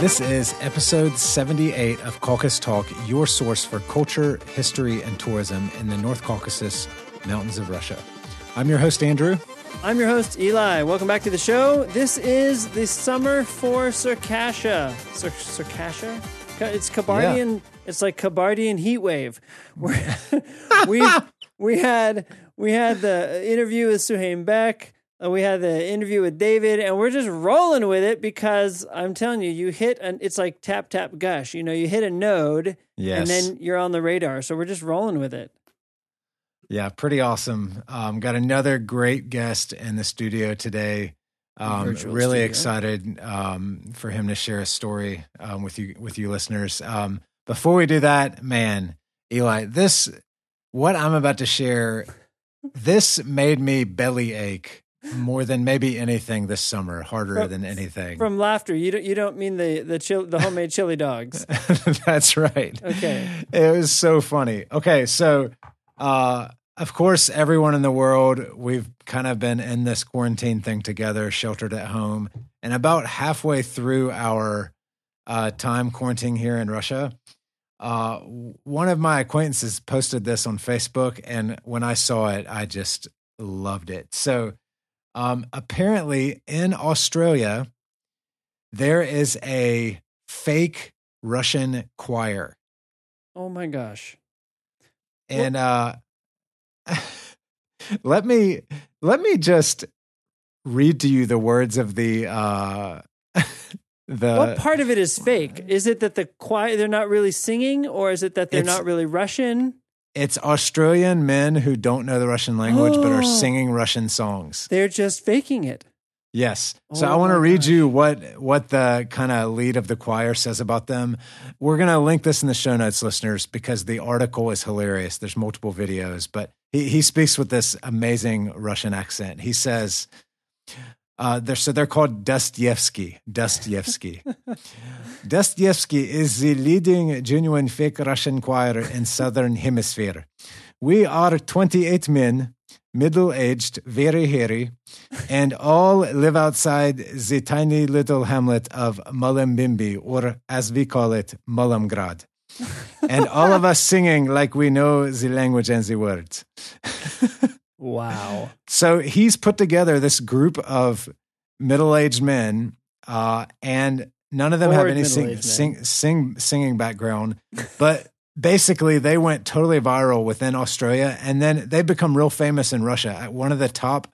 This is episode 78 of Caucasus Talk, your source for culture, history, and tourism in the North Caucasus Mountains of Russia. I'm your host, Andrew. I'm your host, Eli. Welcome back to the show. This is the summer for Circassia. Cir- Circassia? It's Kabardian. It's like Kabardian heat wave. We we had we had the interview with Suhaim Beck. We had the interview with David, and we're just rolling with it because I'm telling you, you hit an it's like tap tap gush. You know, you hit a node, Yes. and then you're on the radar. So we're just rolling with it. Yeah, pretty awesome. Um, got another great guest in the studio today. Um, really studio. excited um, for him to share a story um, with you with you listeners. Um, before we do that, man, Eli, this what I'm about to share, this made me belly ache more than maybe anything this summer, harder From- than anything. From laughter, you don't you don't mean the the chil- the homemade chili dogs. That's right. Okay. It was so funny. Okay, so uh of course everyone in the world we've kind of been in this quarantine thing together, sheltered at home. And about halfway through our uh time quarantining here in Russia, uh one of my acquaintances posted this on Facebook and when I saw it I just loved it. So um apparently in Australia there is a fake Russian choir. Oh my gosh. And uh let me let me just read to you the words of the uh the what part of it is fake? Is it that the choir they're not really singing, or is it that they're not really Russian? It's Australian men who don't know the Russian language but are Oh. singing Russian songs. They're just faking it. Yes. So Oh I want to read gosh. you what what the kind of lead of the choir says about them. We're going to link this in the show notes listeners because the article is hilarious. There's multiple videos, but he he speaks with this amazing Russian accent. He says uh, they're, so they're called Dustyesky. Dustyesky. Dustyesky is the leading genuine fake Russian choir in Southern Hemisphere. We are 28 men, middle aged, very hairy, and all live outside the tiny little hamlet of Mullumbimby, or as we call it, Mullumgrad. and all of us singing like we know the language and the words. Wow. So he's put together this group of middle-aged men, uh, and none of them have any sing, sing, sing, singing background, but basically they went totally viral within Australia, and then they become real famous in Russia. One of the top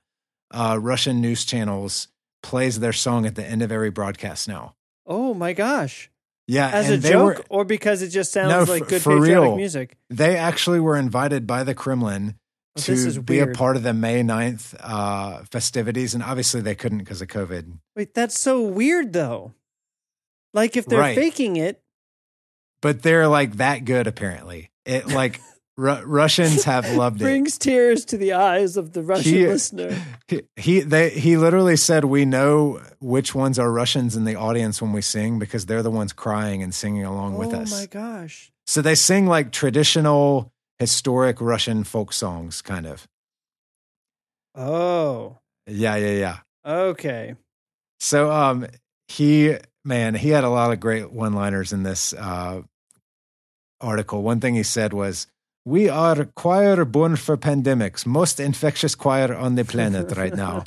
uh, Russian news channels plays their song at the end of every broadcast now. Oh my gosh. Yeah, As a joke, were- or because it just sounds No, like good for patriotic real. music. they actually were invited by the Kremlin Oh, to this is be a part of the May 9th uh, festivities, and obviously they couldn't because of COVID. Wait, that's so weird though. Like if they're Right. faking it, but they're like that good apparently it like Ru- russians have loved it brings tears to the eyes of the Russian He- listener. he, he they he literally said we know which ones are russians in the audience when we sing because they're the ones crying and singing along with us." oh my gosh. so they sing like traditional historic russian folk songs kind of Oh. yeah yeah yeah Okay. so um he man he had a lot of great one liners in this uh article one thing he said was we are choir born for pandemics most infectious choir on the planet right now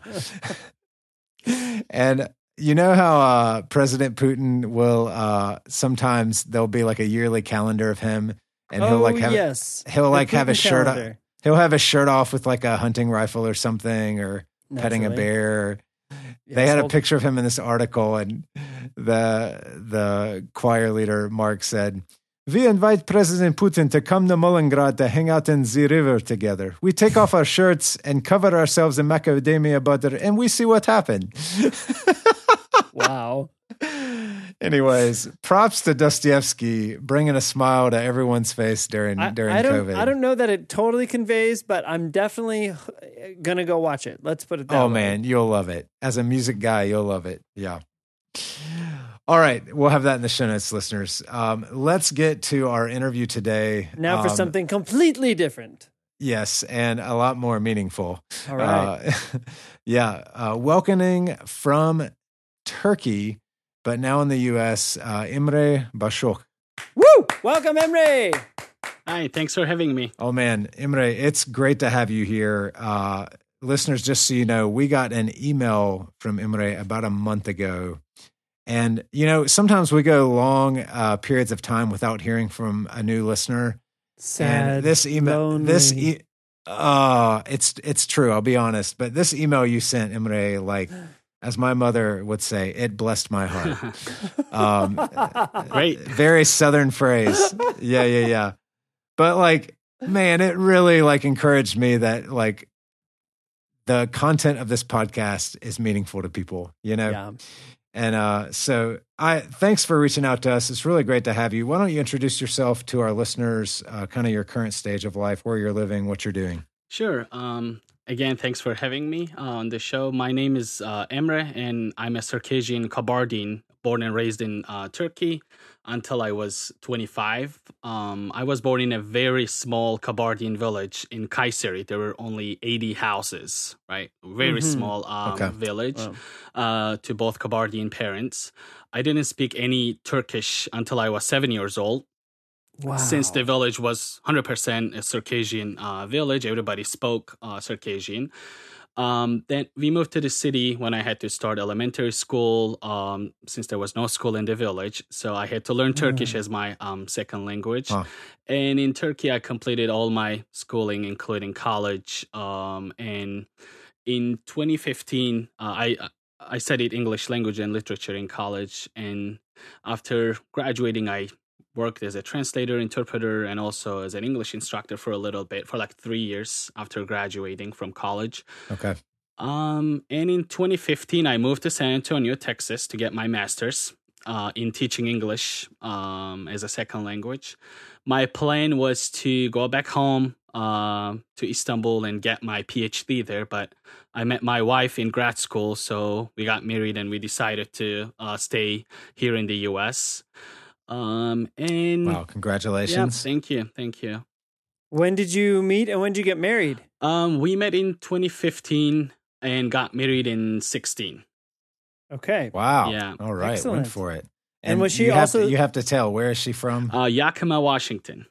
and you know how uh president putin will uh sometimes there'll be like a yearly calendar of him and oh he'll like have yes. he'll like have his shirt he'll have his shirt off with like a hunting rifle or something or petting a Naturally. bear they had a picture of him in this article and the the choir leader mark said we invite president putin to come to Mullumgrad to hang out in the river together we take off our shirts and cover ourselves in macadamia butter and we see what happened Wow. anyways props to Dustyesky bringing a smile to everyone's face during I, during I don't covid I don't know that it totally conveys, but I'm definitely gonna go watch it. Let's put it that oh way. man you'll love it as a music guy you'll love it yeah all right we'll have that in the show notes listeners um, let's get to our interview today Now for Um, something completely different. yes and a lot more meaningful All right. uh, yeah uh, welcoming from turkey but now in the U.S., uh, Emre Bashok. Woo! Welcome, Emre. Hi, thanks for having me. Oh man, Emre, it's great to have you here. Uh, listeners, just so you know, we got an email from Emre about a month ago. And, you know, sometimes we go long uh, periods of time without hearing from a new listener. Sad. And this email, lonely. this, e- uh, it's, it's true. I'll be honest. But this email you sent, Emre, like, as my mother would say, it blessed my heart. Um, Great. very southern phrase. Yeah, yeah, yeah. But like, man, it really like encouraged me that like the content of this podcast is meaningful to people, you know? yeah. And uh so I thanks for reaching out to us. It's really great to have you. Why don't you introduce yourself to our listeners, uh, kind of your current stage of life, where you're living, what you're doing. Sure. Um, again, thanks for having me on the show. My name is uh, Emre, and I'm a Circassian Kabardine, born and raised in uh, Turkey until I was 25. Um, I was born in a very small Kabardine village in Kayseri. There were only 80 houses, right? Very Mhm. small um, Okay. village Wow. uh, to both Kabardine parents. I didn't speak any Turkish until I was seven years old. Wow. since the village was 100% a Circassian uh, village, everybody spoke uh, Circassian. Um, then we moved to the city when I had to start elementary school, um, since there was no school in the village. So I had to learn Turkish as my um, second language. Huh. And in Turkey, I completed all my schooling, including college. Um, and in 2015, uh, I I studied English language and literature in college. And after graduating, I worked as a translator, interpreter, and also as an English instructor for a little bit, for like three years after graduating from college. Okay. Um, and in 2015, I moved to San Antonio, Texas, to get my master's uh, in teaching English um, as a second language. My plan was to go back home uh, to Istanbul and get my PhD there, but I met my wife in grad school, so we got married and we decided to uh, stay here in the U.S. Um, and Wow. yeah, Congratulations. thank you, thank you. When did you meet and when did you get married? Um, we met in 2015 and got married in 16. Okay. Wow. Yeah. All right. Excellent. Went for it. And was she you have also- to, you have to tell where is she from? Uh, Yakima, Washington.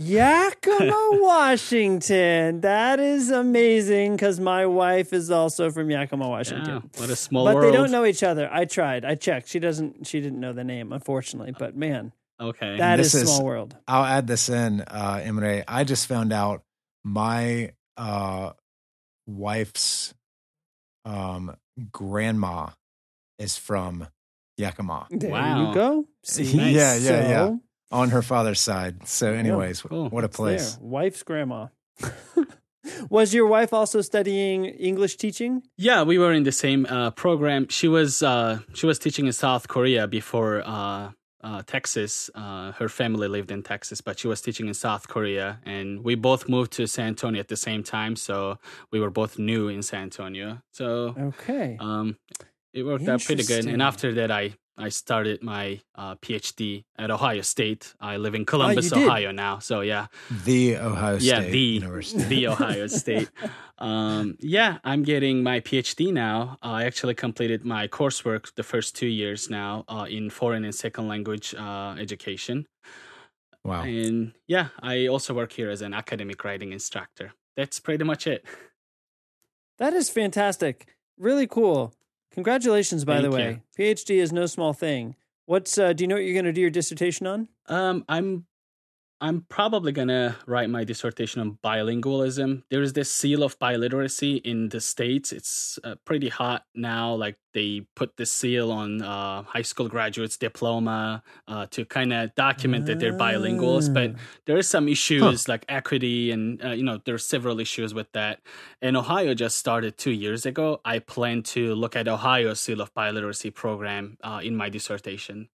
Yakima, Washington. That is amazing because my wife is also from Yakima, Yeah, Washington. what a small world. But world. they don't know each other. I tried. I checked. She doesn't. She didn't know the name, unfortunately. But man, Okay. that This is is- small world. I'll add this in, uh, Emre. I just found out my uh, wife's um, grandma is from Yakima There Wow. you go. See, Yeah, yeah, yeah. So, on her father's side. So, anyways, cool. what a place. there. Wife's grandma. Was your wife also studying English teaching? yeah, we were in the same uh, program. She was uh, she was teaching in South Korea before uh, uh, Texas. Uh, her family lived in Texas, but she was teaching in South Korea, and we both moved to San Antonio at the same time. So we were both new in San Antonio. So Okay. um, it worked out pretty good. And after that, I I started my uh, PhD at Ohio State. I live in Columbus, did? Ohio now. So yeah, The Ohio State yeah, the University. the Ohio State. Um, yeah, I'm getting my PhD now. I actually completed my coursework the first two years now uh, in foreign and second language uh, education. Wow. And yeah, I also work here as an academic writing instructor. That's pretty much it. That is fantastic. Really cool. Congratulations, by the Thank way. PhD is no small thing. What's uh, do you know what you're going to do your dissertation on? Um, I'm I'm probably gonna write my dissertation on bilingualism. There is this seal of biliteracy in the states. It's uh, pretty hot now. Like they put the seal on uh, high school graduates' diploma uh, to kind of document that they're bilinguals. But Ah. there is some issues like equity, and uh, you know there's several issues with that. And Ohio just started two years ago. I plan to look at Ohio's seal of biliteracy program uh, in my dissertation.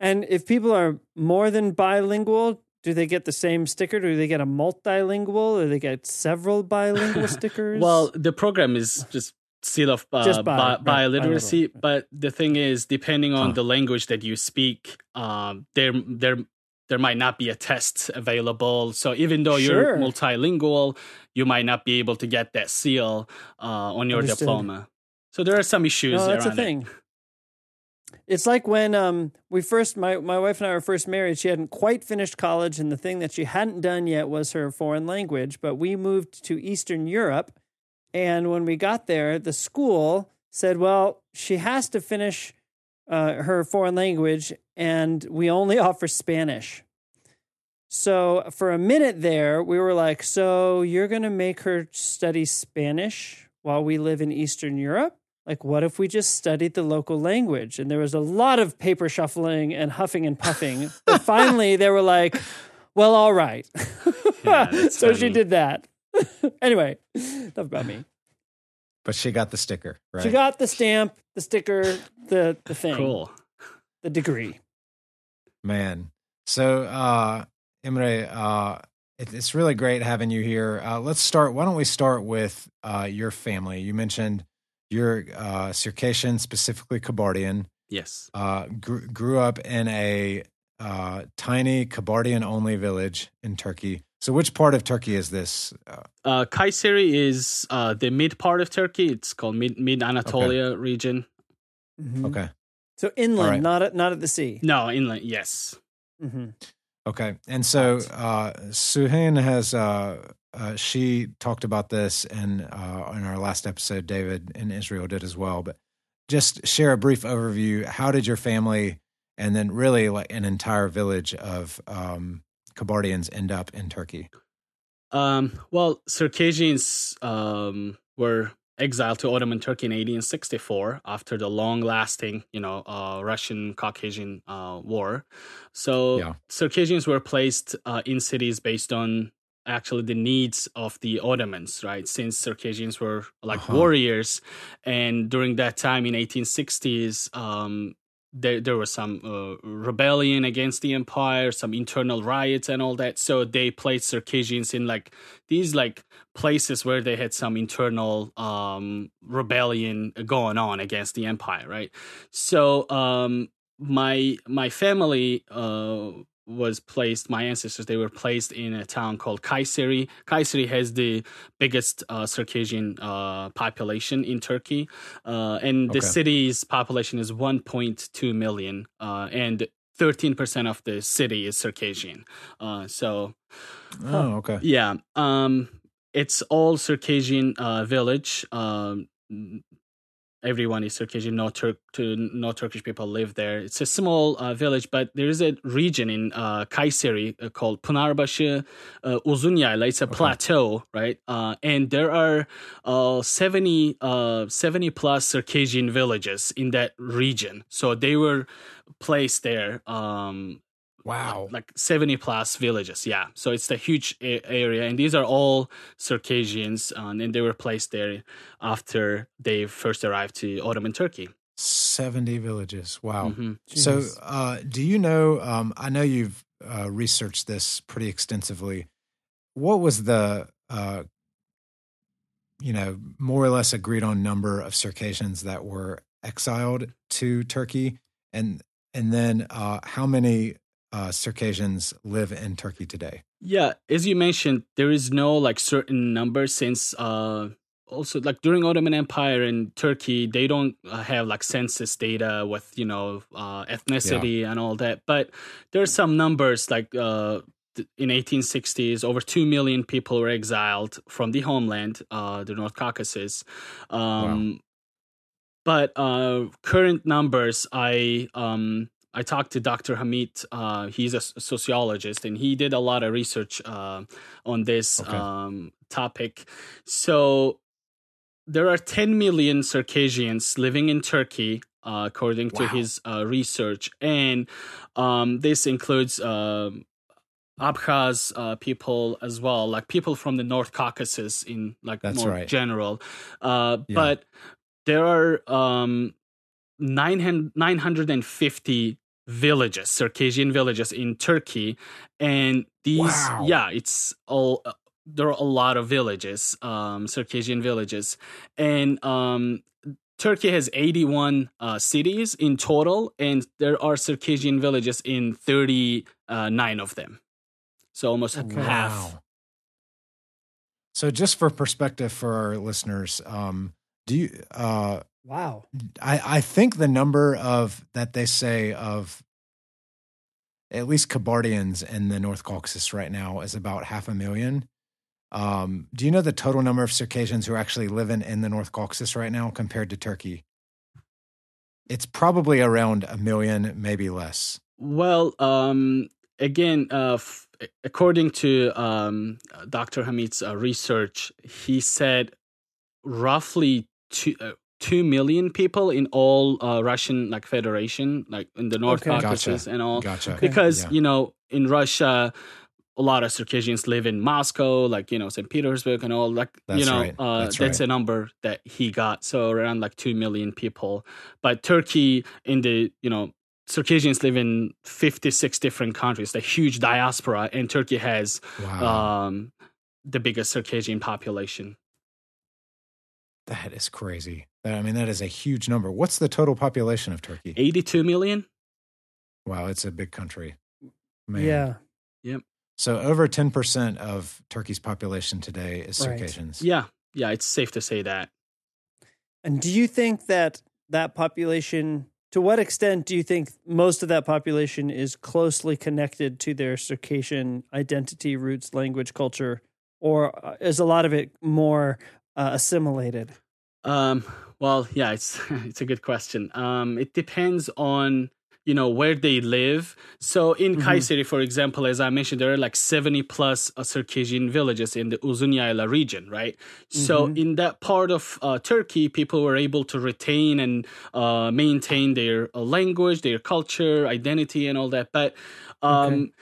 And if people are more than bilingual, do they get the same sticker? Do they get a multilingual or they get several bilingual stickers? Well, the program is just seal of uh, Just bi- bi- right, biliteracy, but the thing is, depending on Huh. the language that you speak, um, there there there might not be a test available. So even though Sure. you're multilingual, you might not be able to get that seal uh, on your Understood. diploma. So there are some issues no, that's a thing. it. It's like when um, we first, my, my wife and I were first married, she hadn't quite finished college, and the thing that she hadn't done yet was her foreign language. But we moved to Eastern Europe. And when we got there, the school said, well, she has to finish uh, her foreign language, and we only offer Spanish. So for a minute there, we were like, so you're going to make her study Spanish while we live in Eastern Europe? Like, what if we just studied the local language? And there was a lot of paper shuffling and huffing and puffing. but finally, they were like, well, all right. Yeah, so funny. she did that. anyway, enough about me. But she got the sticker, right? She got the stamp, the sticker, the the thing. Cool. The degree. Man. So uh Emre, uh it's really great having you here. Uh let's start why don't we start with uh your family? You mentioned you're uh Circassian, specifically Kabardian. Yes. Uh grew, grew up in a uh tiny Kabardian only village in Turkey. So, which part of Turkey is this? Uh, uh, Kayseri is uh, the mid part of Turkey. It's called mid mid Anatolia okay. region. Mm-hmm. Okay. So inland, right. not at not at the sea. No, inland. Yes. Mm-hmm. Okay, and so uh, Suhain has uh, uh, she talked about this in uh, in our last episode. David in Israel did as well, but just share a brief overview. How did your family, and then really like an entire village of um, Kabardians end up in Turkey? Um, well, Circassians um, were exiled to Ottoman Turkey in 1864 after the long-lasting, you know, uh, Russian-Caucasian uh, war. So yeah. Circassians were placed uh, in cities based on actually the needs of the Ottomans, right? Since Circassians were like uh-huh. warriors, and during that time in 1860s, um, there there was some uh, rebellion against the empire, some internal riots and all that. So they placed Circassians in like these like places where they had some internal um, rebellion going on against the empire, right? So um, my my family uh, was placed, my ancestors, they were placed in a town called Kayseri. Kayseri has the biggest uh, Circassian uh, population in Turkey. Uh, and okay. the city's population is 1.2 million. Uh, and 13% of the city is Circassian. Uh, so, oh, okay. Yeah. Um, it's all Circassian uh, village. Um, everyone is Circassian. No Turk to no Turkish people live there. It's a small uh, village, but there is a region in uh, Kayseri uh, called Pınarbaşı uh, Uzunyayla. It's a okay. plateau, right? Uh, and there are uh, 70, uh, 70 plus Circassian villages in that region. So they were placed there um, Wow. Like 70 plus villages. Yeah. So it's a huge a- area. And these are all Circassians. Um, and they were placed there after they first arrived to Ottoman Turkey. 70 villages. Wow. Mm-hmm. So, uh, do you know? Um, I know you've uh, researched this pretty extensively. What was the, uh, you know, more or less agreed on number of Circassians that were exiled to Turkey? And and then uh, how many uh, Circassians live in Turkey today? Yeah, as you mentioned, there is no like certain number since uh, also like during Ottoman Empire in Turkey, they don't uh, have like census data with you know uh, ethnicity yeah. and all that. But there are some numbers like uh, in 1860s, over two million people were exiled from the homeland, uh, the North Caucasus. Um, wow. But uh, current numbers, I um, I talked to Dr. Hamid. Uh, he's a sociologist, and he did a lot of research uh, on this okay. um, topic. So there are 10 million Circassians living in Turkey, uh, according to his uh, research, and um, this includes. Um, Abkhaz uh, people as well, like people from the North Caucasus in like That's more right. general. Uh, yeah. But there are um, 950 villages, Circassian villages in Turkey, and these, wow. yeah, it's all. Uh, there are a lot of villages, um, Circassian villages, and um, Turkey has 81 uh, cities in total, and there are Circassian villages in 39 of them. So almost okay. half. Wow. So, just for perspective for our listeners, um, Do you? Uh, wow. I I think the number of that they say of at least Kabardians in the North Caucasus right now is about half a million. Um, do you know the total number of Circassians who are actually living in the North Caucasus right now compared to Turkey? It's probably around a million, maybe less. Well, um, again, uh, f- according to um, Dr. Hamid's uh, research, he said roughly two, uh, 2 million people in all uh, Russian like federation, like in the North Okay. Caucasus Gotcha. and all. Gotcha. Because, Yeah. you know, in Russia, a lot of Circassians live in Moscow, like, you know, St. Petersburg and all. Like, you That's know, right. uh, That's that's, right. a number that he got. So around like 2 million people. But Turkey, in the, you know, Circassians live in 56 different countries, a huge diaspora, and Turkey has Wow, um, the biggest Circassian population. That is crazy. I mean, that is a huge number. What's the total population of Turkey? 82 million? Wow, it's a big country. Man. Yeah. Yep. So over ten percent of Turkey's population today is Right. Circassians. Yeah, yeah, it's safe to say that. And do you think that that population, to what extent do you think most of that population is closely connected to their Circassian identity, roots, language, culture, or uh, is a lot of it more uh, assimilated? Um, well, yeah, it's it's a good question. Um, it depends on you know where they live. So in Mhm. Kayseri, for example, as I mentioned, there are like seventy plus uh, Circassian villages in the Uzunyayla region, right? So Mhm. in that part of uh, Turkey, people were able to retain and uh, maintain their uh, language, their culture, identity, and all that. But um,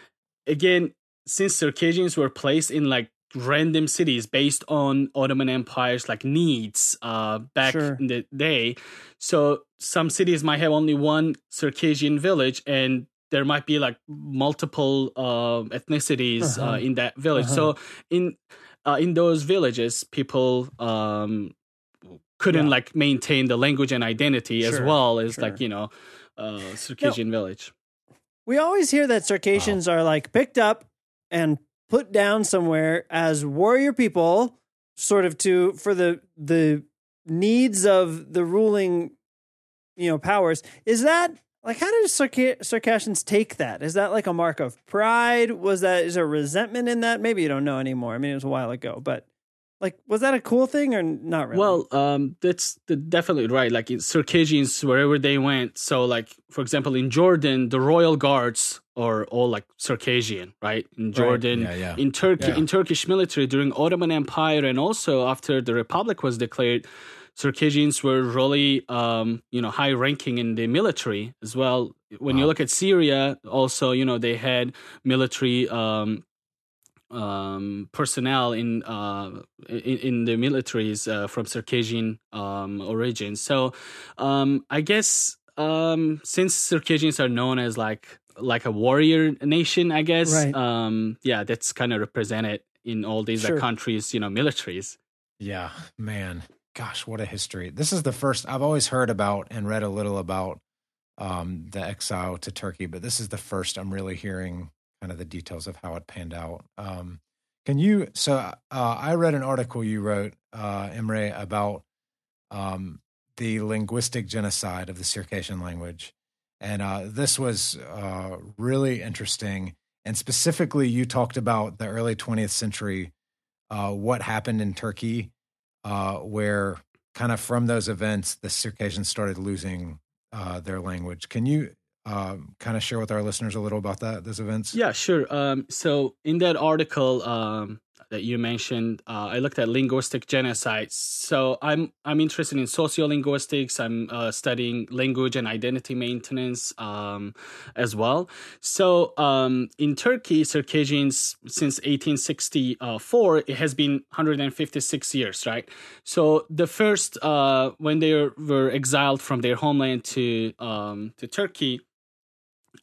again, since Circassians were placed in like random cities based on Ottoman Empire's like needs uh, back Sure. in the day, so some cities might have only one Circassian village and there might be like multiple uh, ethnicities Uh-huh. uh, in that village. So in uh, in those villages, people um, couldn't Yeah. like maintain the language and identity as well as sure. like you know uh, Circassian village. We always hear that Circassians are like picked up and put down somewhere as warrior people, sort of to for the the needs of the ruling, you know, powers. Is that like how did Circa- Circassians take that? Is that like a mark of pride? Was that is there resentment in that? Maybe you don't know anymore. I mean, it was a while ago, but like, was that a cool thing or not really? Well, um, that's the, definitely right. Like in Circassians, wherever they went. So, like for example, in Jordan, the royal guards are all like Circassian, right? In Jordan, Yeah, yeah. in Turkey, Yeah. in Turkish military during Ottoman Empire, and also after the Republic was declared, Circassians were really, um, you know, high ranking in the military as well. When you look at Syria, also, you know, they had military. Um, um, personnel in uh, in, in the militaries uh, from Circassian um, origin. So um, I guess um, since Circassians are known as like like a warrior nation, I guess Right. um, yeah, that's kind of represented in all these like, countries, you know, militaries. Yeah, man. Gosh, what a history. This is the first I've always heard about and read a little about um, the exile to Turkey, but this is the first I'm really hearing kind of the details of how it panned out. Um, can you? So uh, I read an article you wrote, uh, Emre, about um, the linguistic genocide of the Circassian language. And uh, this was uh, really interesting. And specifically, you talked about the early 20th century, uh, what happened in Turkey, uh, where kind of from those events, the Circassians started losing their language. Can you um, kind of share with our listeners a little about that, those events? Yeah, sure. Um, so in that article um, that you mentioned, uh, I looked at linguistic genocide. So I'm I'm interested in sociolinguistics. I'm uh, studying language and identity maintenance um, as well. So um, in Turkey, Circassians since 1864, it has been 156 years, right? So the first uh, when they were exiled from their homeland to to Turkey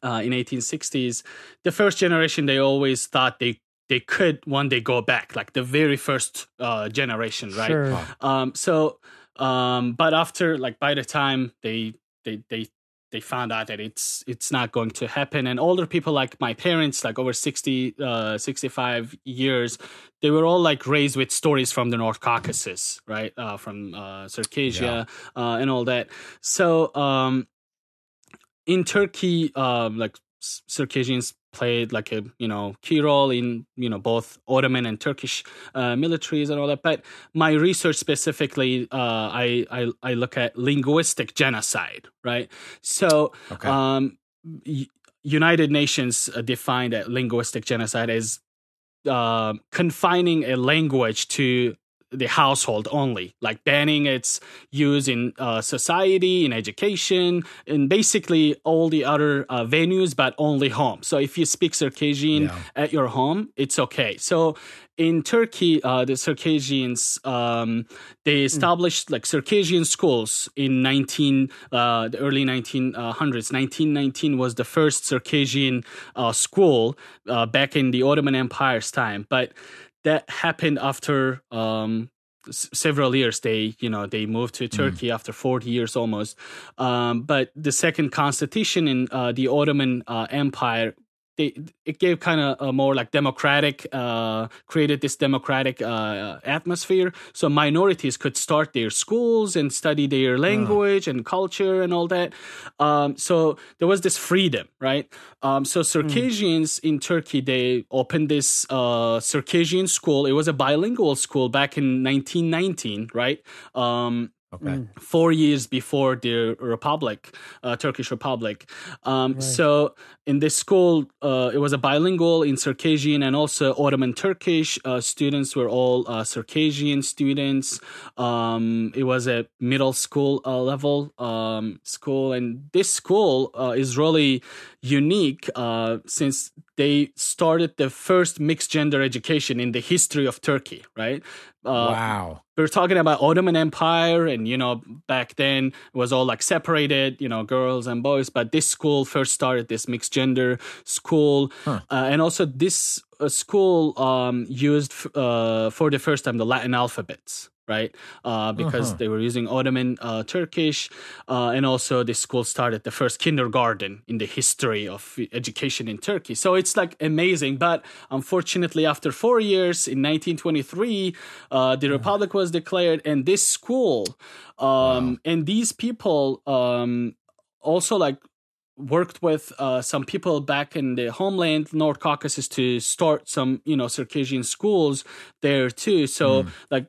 uh, in 1860s the first generation they always thought they they could one day go back like the very first uh, generation right Sure. um so um but after like by the time they they they they found out that it's it's not going to happen and older people like my parents like over 60 uh, 65 years they were all like raised with stories from the north caucasus right uh, from uh, circassia yeah. uh, and all that so um, in turkey um, like circassians played like a you know key role in you know both Ottoman and Turkish uh, militaries and all that. But my research specifically, uh, I, I, I look at linguistic genocide, right? So, okay. um, United Nations uh, defined that linguistic genocide as uh, confining a language to the household only, like banning its use in uh, society, in education, and basically all the other uh, venues, but only home. So if you speak Circassian yeah. at your home, it's okay. So in Turkey, uh, the Circassians um, they hmm. established mm. like Circassian schools in nineteen uh, the early nineteen hundreds. Nineteen nineteen was the first Circassian uh, school uh, back in the Ottoman Empire's time, but that happened after um, s- several years. They, you know, they moved to mm. Turkey mm. after 40 years almost. Um, but the second constitution in uh, the Ottoman uh, Empire they it gave kind of a more like democratic uh, created this democratic uh, atmosphere so minorities could start their schools and study their language uh. and culture and all that um, so there was this freedom right um, so hmm. circassians mm. in turkey they opened this uh, circassian school it was a bilingual school back in 1919 right um, Okay. Mm. Four years before the Republic, uh, Turkish Republic. Um, right. So in this school, uh, it was a bilingual in Circassian and also Ottoman Turkish. Uh, students were all uh, Circassian students. Um, it was a middle school uh, level um, school, and this school uh, is really unique since they started the first mixed gender education in the history of Turkey. Right? wow we're talking about Ottoman Empire, and you know, back then it was all like separated, you know, girls and boys. But this school first started this mixed gender school, huh. uh, and also this uh, school um, used f- uh, for the first time the Latin alphabets right? Uh, because uh-huh. they were using Ottoman uh, Turkish. Uh, and also, this school started the first kindergarten in the history of education in Turkey. So it's like amazing. But unfortunately, after four years in 1923, uh, the Republic was declared, and this school um, wow. and these people um, also like worked with uh, some people back in the homeland north caucasus to start some you know circassian schools there too so mm. like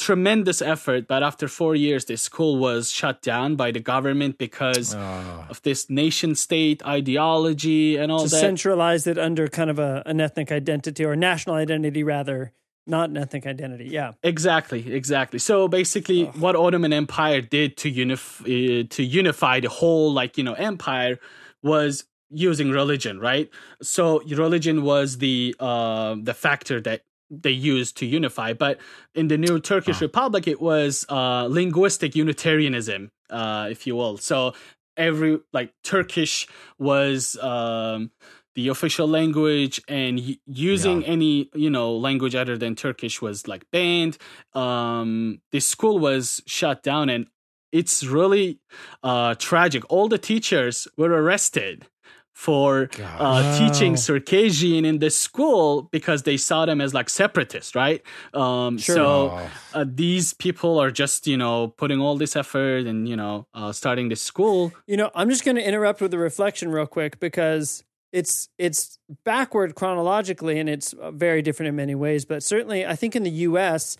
tremendous effort, but after four years, the school was shut down by the government because uh. of this nation state ideology and all to that. Centralized it under kind of a, an ethnic identity or national identity, rather. Not an ethnic identity, yeah. Exactly, exactly. So basically, oh. what Ottoman Empire did to unif- uh, to unify the whole, like you know, empire was using religion, right? So religion was the uh, the factor that they used to unify. But in the new Turkish Republic, it was uh, linguistic Unitarianism, uh, if you will. So every like Turkish was um, the official language, and using yeah. any you know language other than Turkish was like banned. Um, the school was shut down, and it's really uh, tragic. All the teachers were arrested for uh, teaching Circassian in the school because they saw them as like separatists, right? Um, sure. So uh, these people are just you know putting all this effort and you know uh, starting this school. You know, I'm just going to interrupt with a reflection real quick because it's it's backward chronologically and it's very different in many ways. But certainly, I think in the U.S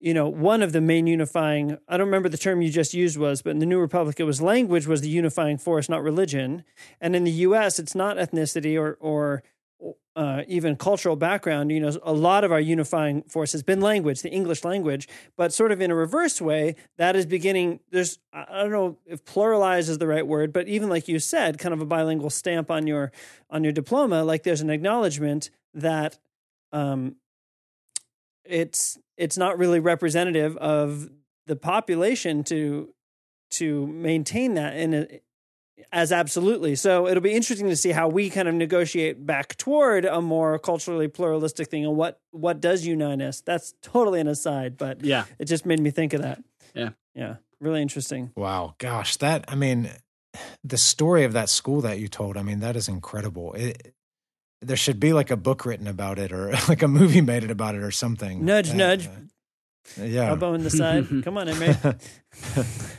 you know, one of the main unifying, I don't remember the term you just used was, but in the New Republic, it was language was the unifying force, not religion. And in the US, it's not ethnicity or, or uh, even cultural background. You know, a lot of our unifying force has been language, the English language, but sort of in a reverse way, that is beginning. There's, I don't know if pluralize is the right word, but even like you said, kind of a bilingual stamp on your, on your diploma, like there's an acknowledgement that, um, it's it's not really representative of the population to to maintain that in a, as absolutely. So it'll be interesting to see how we kind of negotiate back toward a more culturally pluralistic thing and what what does unite us. That's totally an aside, but yeah, it just made me think of that. Yeah, yeah, really interesting. Wow, gosh, that I mean, the story of that school that you told, I mean, that is incredible. It, there should be like a book written about it or like a movie made it about it or something. Nudge, nudge. Uh, yeah. Elbow in the side. Come on, Emre.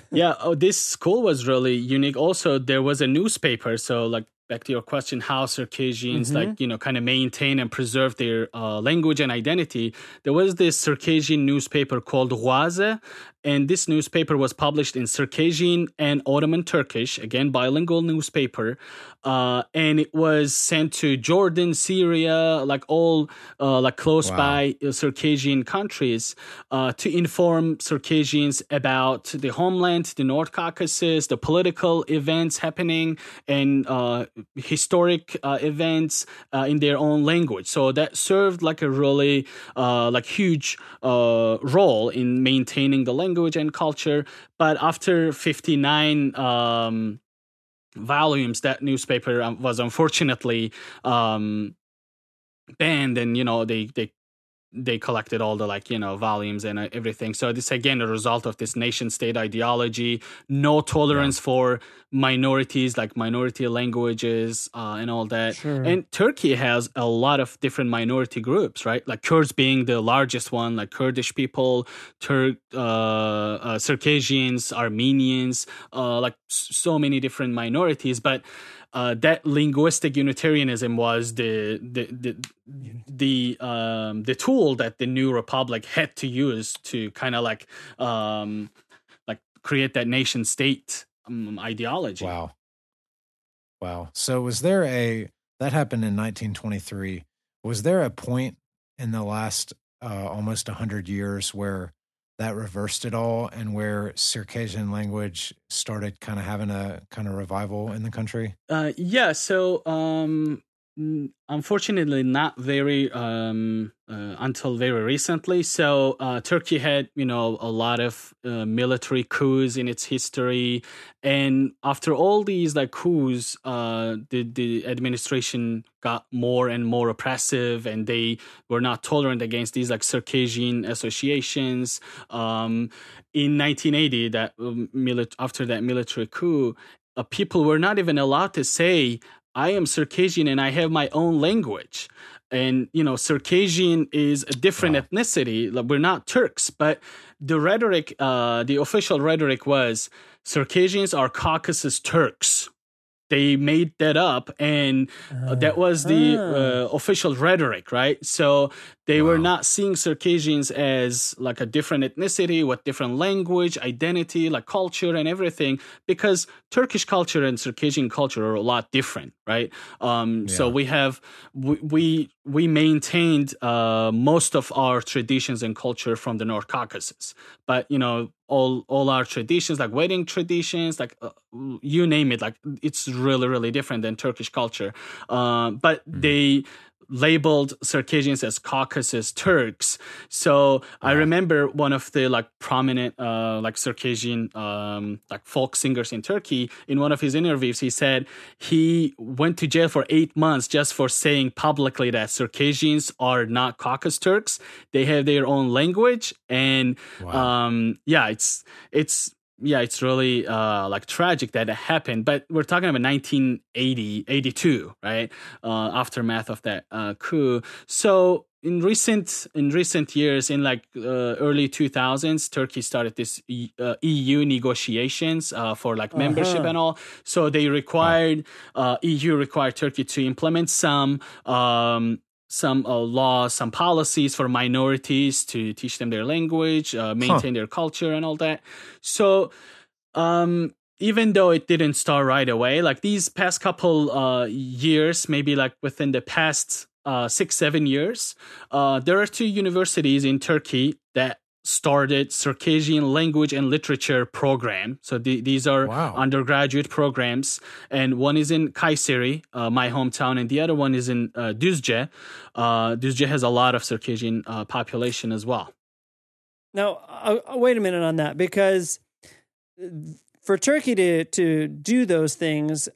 yeah. Oh, this school was really unique. Also, there was a newspaper. So, like, back to your question, how Circassians mm-hmm. like you know kind of maintain and preserve their uh, language and identity. There was this Circassian newspaper called Ghuaze, and this newspaper was published in Circassian and Ottoman Turkish, again bilingual newspaper, uh, and it was sent to Jordan, Syria, like all uh, like close wow. by uh, Circassian countries uh, to inform Circassians about the homeland, the North Caucasus, the political events happening, and uh, historic uh, events in their own language. So that served like a really like huge role in maintaining the language language and culture. But after 59 um, volumes, that newspaper um, was unfortunately um, banned, and you know they they they collected all the like you know volumes and uh, everything so this again a result of this nation state ideology no tolerance yeah. for minorities like minority languages uh, and all that sure. and turkey has a lot of different minority groups right like kurds being the largest one like kurdish people turk uh, uh circassians armenians uh, like so many different minorities but uh, that linguistic Unitarianism was the the the the, um, the tool that the new republic had to use to kind of like um, like create that nation state um, ideology. Wow, wow. So was there a that happened in 1923? Was there a point in the last uh, almost 100 years where that reversed it all and where Circassian language started kind of having a kind of revival in the country? Uh, yeah. So, um, unfortunately, not very um, uh, until very recently. So uh, Turkey had, you know, a lot of uh, military coups in its history, and after all these like coups, uh, the the administration got more and more oppressive, and they were not tolerant against these like Circassian associations. Um, in 1980, that um, mili- after that military coup, uh, people were not even allowed to say I am Circassian and I have my own language. And you know circassian is a different wow. ethnicity. We're not turks but the rhetoric uh, the official rhetoric was circassians are caucasus turks they made that up and uh, that was the uh, uh, official rhetoric right so they wow. were not seeing circassians as like a different ethnicity with different language identity like culture and everything because turkish culture and circassian culture are a lot different right um, yeah. so we have we we, we maintained uh, most of our traditions and culture from the north caucasus but you know all all our traditions like wedding traditions like uh, you name it like it's really really different than turkish culture uh, but mm. they labeled Circassians as Caucasus Turks. So I remember one of the like prominent uh, like Circassian um, like folk singers in Turkey. In one of his interviews, he said he went to jail for eight months just for saying publicly that Circassians are not Caucasus Turks. They have their own language, and wow. um, yeah, it's it's yeah, it's really uh, like tragic that it happened. But we're talking about 1980, 82, right? Uh, aftermath of that uh, coup. So in recent in recent years, in like uh, early 2000s, Turkey started this uh, EU negotiations uh, for like membership uh-huh. and all. So they required EU required Turkey to implement some um, some uh, laws, some policies for minorities to teach them their language, uh, maintain huh. their culture, and all that. So, um, even though it didn't start right away, like these past couple uh, years, maybe like within the past uh, six, seven years, uh, there are two universities in Turkey that started Circassian language and literature program. So the, these are wow. undergraduate programs, and one is in Kayseri, uh, my hometown, and the other one is in uh, Düzce. Uh, Düzce has a lot of Circassian uh, population as well. Now, uh, uh, wait a minute on that because for Turkey to to do those things,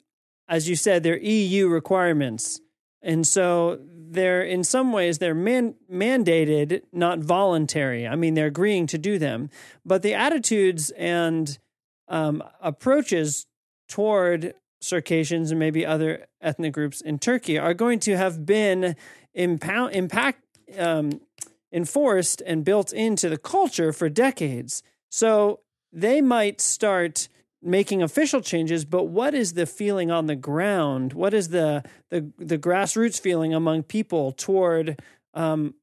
as you said, they're EU requirements, and so they're in some ways they're man, mandated, not voluntary. I mean, they're agreeing to do them, but the attitudes and um, approaches toward Circassians and maybe other ethnic groups in Turkey are going to have been impound, impact um, enforced and built into the culture for decades. So they might start making official changes, but what is the feeling on the ground? What is the the, the grassroots feeling among people toward um,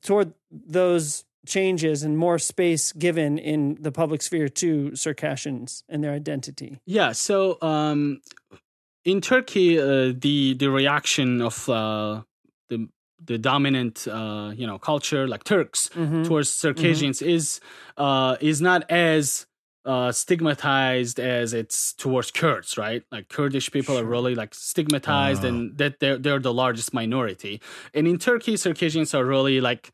toward those changes and more space given in the public sphere to Circassians and their identity? Yeah. So um, in Turkey, uh, the the reaction of uh, the the dominant uh, you know culture like Turks mm-hmm. towards Circassians mm-hmm. is uh, is not as uh, stigmatized as it's towards Kurds, right? Like Kurdish people sure. are really like stigmatized, uh. and that they're they're the largest minority. And in Turkey, Circassians are really like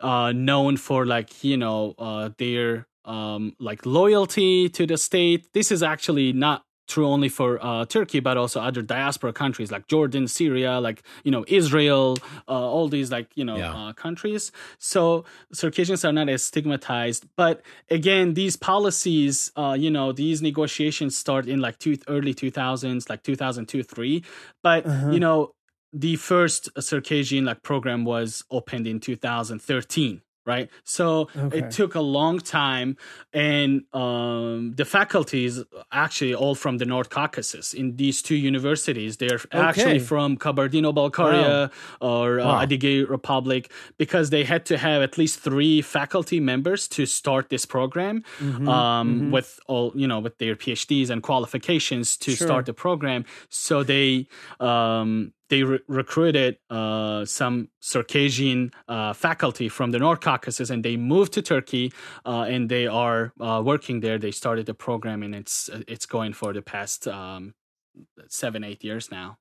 uh, known for like you know uh, their um, like loyalty to the state. This is actually not true only for uh, Turkey, but also other diaspora countries like Jordan, Syria, like you know Israel, uh, all these like you know yeah. uh, countries. So Circassians are not as stigmatized. But again, these policies, uh, you know, these negotiations start in like two, early two thousands, like two thousand two three. But uh-huh. you know, the first Circassian like program was opened in two thousand thirteen right? So okay. it took a long time, and um, the faculties actually all from the North Caucasus in these two universities. They're okay. actually from Kabardino-Balkaria wow. or uh, wow. Adigay Republic because they had to have at least three faculty members to start this program mm-hmm. Um, mm-hmm. with all you know with their PhDs and qualifications to sure. start the program. So they um, they re- recruited uh, some Circassian uh, faculty from the North Caucasus, and they moved to Turkey, uh, and they are uh, working there. They started the program, and it's it's going for the past um, seven eight years now.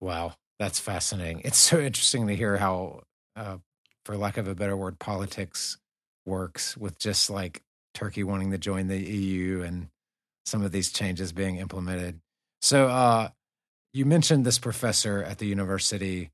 Wow, that's fascinating. It's so interesting to hear how, uh, for lack of a better word, politics works with just like Turkey wanting to join the EU and some of these changes being implemented. So, uh, you mentioned this professor at the university,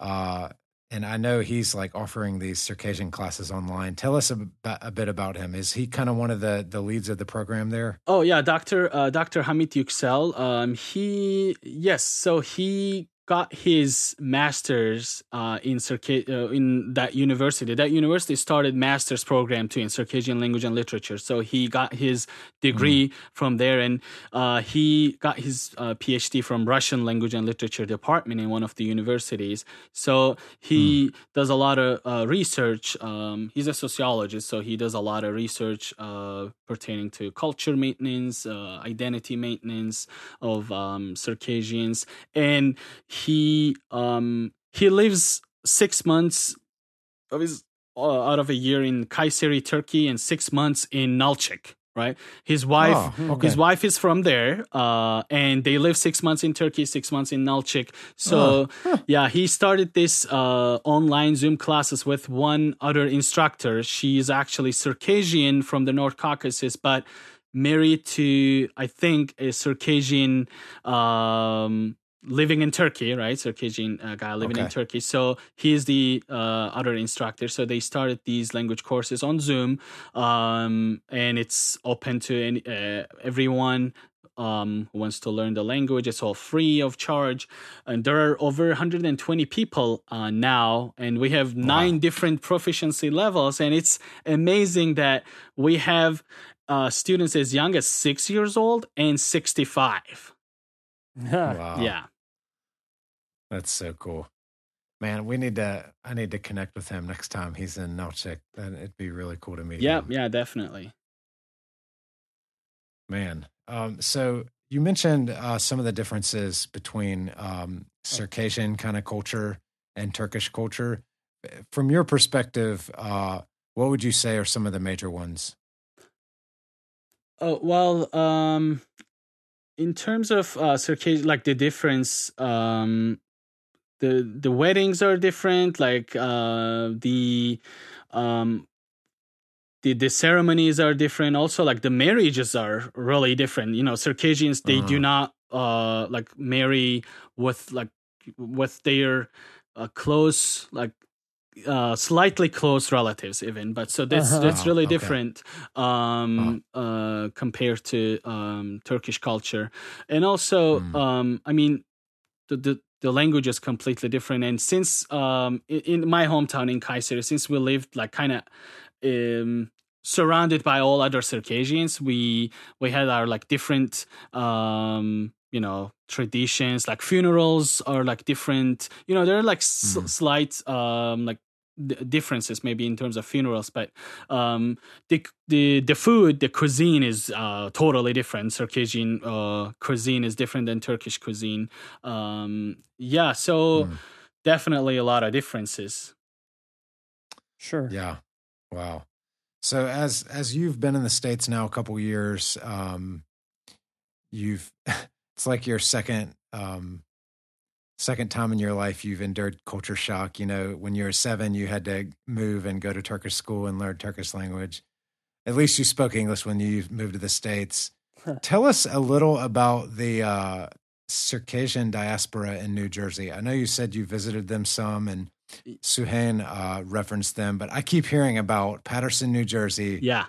uh, and I know he's like offering these Circassian classes online. Tell us a, bit about him. Is he kind of one of the the leads of the program there? Oh yeah, Doctor uh, Doctor Hamit Yüksel. Um, he yes, so he got his master's uh, in Circa- uh, in that university. That university started master's program too in Circassian language and literature. So he got his degree mm. from there, and uh, he got his uh, PhD from Russian language and literature department in one of the universities. So he mm. does a lot of uh, research. Um, he's a sociologist, so he does a lot of research uh, pertaining to culture maintenance, identity maintenance of um, Circassians, and he um he lives six months of his uh, out of a year in Kayseri, Turkey, and six months in Nalchik. Right, his wife, oh, okay. his wife is from there, uh, and they live six months in Turkey, six months in Nalchik. So, oh, yeah, he started this uh, online Zoom classes with one other instructor. She is actually Circassian from the North Caucasus, but married to I think a Circassian um, living in Turkey, right? Circassian uh, guy living okay. in Turkey. So he's the uh, other instructor. So they started these language courses on Zoom, um, and it's open to any, uh, everyone um, who wants to learn the language. It's all free of charge, and there are over 120 people uh, now, and we have nine wow. different proficiency levels, and it's amazing that we have uh, students as young as six years old and 65. wow. Yeah. That's so cool. Man, we need to I need to connect with him next time he's in Nalchik. Then it'd be really cool to meet yeah, him. Yeah, yeah, definitely. Man. Um, so you mentioned uh, some of the differences between um, Circassian kind of culture and Turkish culture. From your perspective, uh, what would you say are some of the major ones? Oh well, um, in terms of uh, Circassian, like the difference, um, the the weddings are different like uh the um the, the ceremonies are different also like the marriages are really different you know circassians they uh-huh. do not uh like marry with like with their uh, close like uh, slightly close relatives even but so that's uh-huh. that's really okay. different um, uh, compared to um, turkish culture and also mm. um, i mean the, the the language is completely different. And since um, in, my hometown in kayseri since we lived like kind of um, surrounded by all other circassians we we had our like different um, you know traditions. Like funerals are like different. You know there are like mm. s- slight um like differences maybe in terms of funerals but um the the the food the cuisine is uh totally different. Circassian uh cuisine is different than turkish cuisine. Um yeah so mm. definitely a lot of differences. Sure. Yeah. Wow. So as as you've been in the states now a couple years um you've it's like your second um second time in your life you've endured culture shock. You know, when you were seven, you had to move and go to Turkish school and learn Turkish language. At least you spoke English when you moved to the States. Tell us a little about the uh, Circassian diaspora in New Jersey. I know you said you visited them some and Suhain uh, referenced them, but I keep hearing about Paterson, New Jersey. Yeah.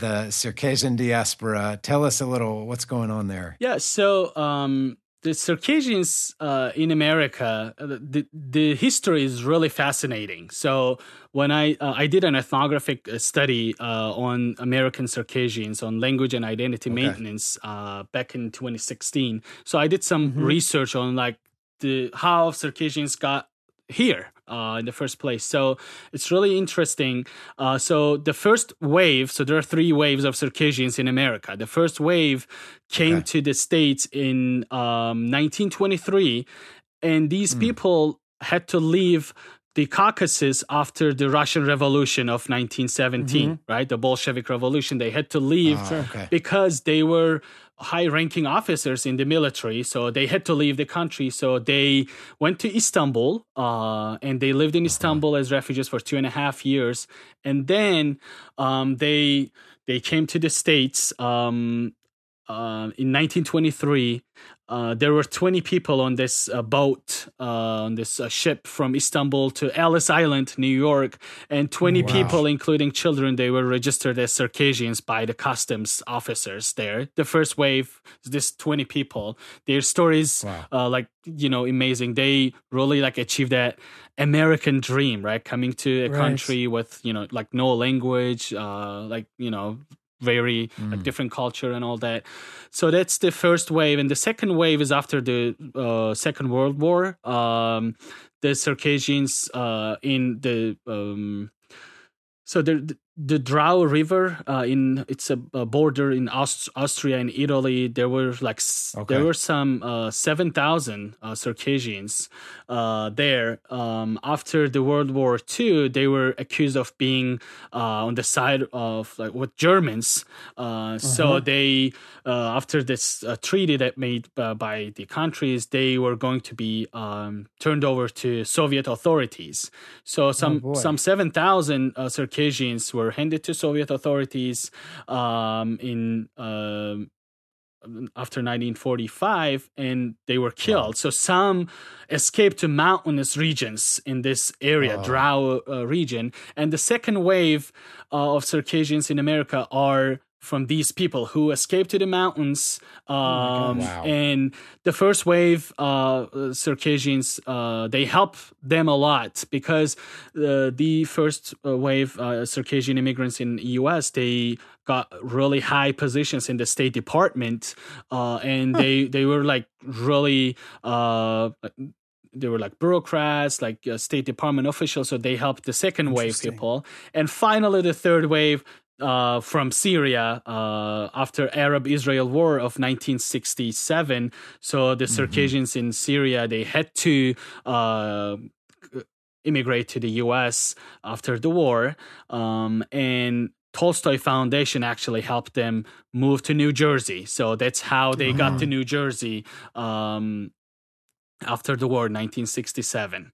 The Circassian diaspora. Tell us a little what's going on there. Yeah. So, um, the Circassians uh, in America, uh, the, the history is really fascinating. So when I uh, I did an ethnographic uh, study uh, on American Circassians on language and identity okay. maintenance uh, back in 2016. So I did some mm-hmm. research on like the how Circassians got here uh, in the first place. So it's really interesting. Uh, so the first wave, so there are three waves of Circassians in America. The first wave came okay. to the States in um, 1923, and these mm. people had to leave the Caucasus after the Russian Revolution of 1917, mm-hmm. right? The Bolshevik Revolution. They had to leave oh, okay. because they were high ranking officers in the military. So they had to leave the country. So they went to Istanbul uh, and they lived in. Istanbul as refugees for two and a half years. And then um, they they came to the States um, uh, in 1923 uh, there were 20 people on this uh, boat, uh, on this uh, ship from Istanbul to Ellis Island, New York, and 20 wow. people, including children, they were registered as Circassians by the customs officers there. The first wave, this 20 people, their stories, wow. Uh, like you know, amazing. They really like achieved that American dream, right? Coming to a right. country with you know, like no language, like you know, very mm. like, different culture and all that. So that's the first wave, and the second wave is after the uh, Second World War. Um, the Circassians uh, in the um, so the the Drau River uh, in it's a, a border in Aust- Austria and Italy. There were like okay. there were some uh, seven thousand uh, Circassians uh, there. Um, after the World War II, they were accused of being uh, on the side of like with Germans. Uh, so uh-huh. they after this treaty that made by the countries, they were going to be um, turned over to Soviet authorities. So some oh some seven thousand Circassians were handed to Soviet authorities um, in uh, after 1945 and they were killed. Wow. So some escaped to mountainous regions in this area, wow. Drau uh, region. And the second wave uh, of Circassians in America are from these people who escaped to the mountains. Oh um, oh wow. And the first wave, uh, Circassians, uh, they help them a lot because uh, the first uh, wave uh, Circassian immigrants in the U.S. they got really high positions in the State Department, uh, and they they were like really they were like bureaucrats, like uh, State Department officials, so they helped the second wave people. And finally, the third wave, uh, from Syria uh, after Arab-Israel War of 1967. So the mm-hmm. Circassians in Syria they had to uh, immigrate to the U.S. after the war, um, and Tolstoy Foundation actually helped them move to New Jersey. So that's how they got to mm-hmm. New Jersey um, after the war, 1967.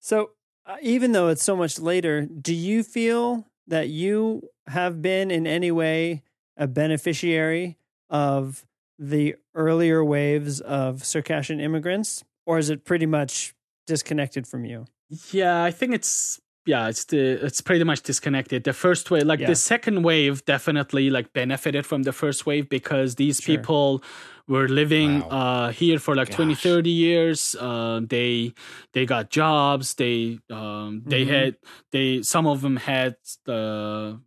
So uh, even though it's so much later, do you feel that you have been in any way a beneficiary of the earlier waves of Circassian immigrants, or is it pretty much disconnected from you? Yeah, I think it's yeah, it's the it's pretty much disconnected. The first wave, like Yeah. the second wave, definitely like benefited from the first wave because these Sure. people were living Wow. uh, here for like 20, 30 years. Uh, they they got jobs. They um, they Mhm. had they some of them had the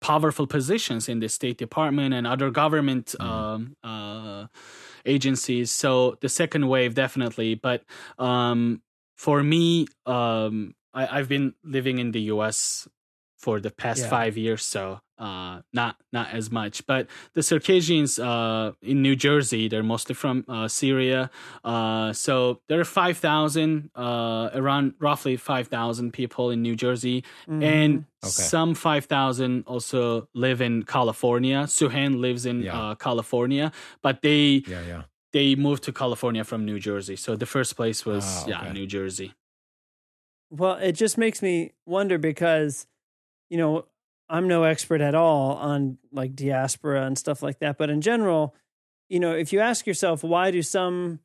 powerful positions in the State Department and other government um, uh, agencies. So the second wave definitely, but um, for me, um, I, I've been living in the U.S. for the past Yeah. five years, so uh, not not as much. But the Circassians uh, in New Jersey, they're mostly from uh, Syria. Uh, so there are five thousand, uh, around roughly five thousand people in New Jersey, Mm-hmm. and Okay. some five thousand also live in California. Suhan lives in Yeah. uh, California, but they Yeah, yeah. they moved to California from New Jersey. So the first place was Ah, yeah. New Jersey. Well, it just makes me wonder because, you know, I'm no expert at all on like diaspora and stuff like that. But in general, you know, if you ask yourself, why do some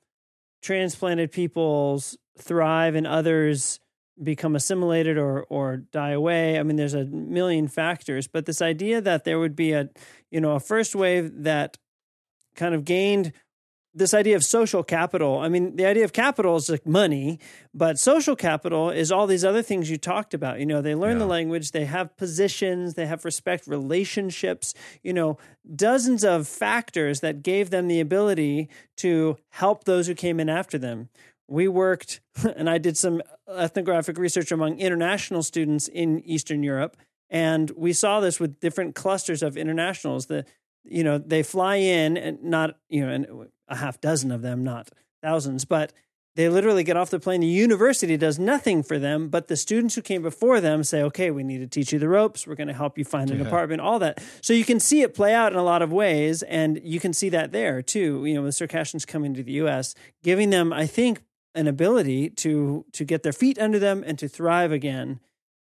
transplanted peoples thrive and others become assimilated or or die away? I mean, there's a million factors, but this idea that there would be a, you know, a first wave that kind of gained this idea of social capital. I mean, the idea of capital is like money, but social capital is all these other things you talked about. You know, they learn the language, they have positions, they have respect, relationships, you know, dozens of factors that gave them the ability to help those who came in after them. We worked, and I did some ethnographic research among international students in Eastern Europe, and we saw this with different clusters of internationals. The you know they fly in and not you know and a half dozen of them not thousands but they literally get off the plane. The university does nothing for them but the students who came before them say okay we need to teach you the ropes. We're going to help you find an Yeah. apartment all that. So you can see it play out in a lot of ways and you can see that there too. You know the circassians coming to the us giving them i think an ability to to get their feet under them and to thrive again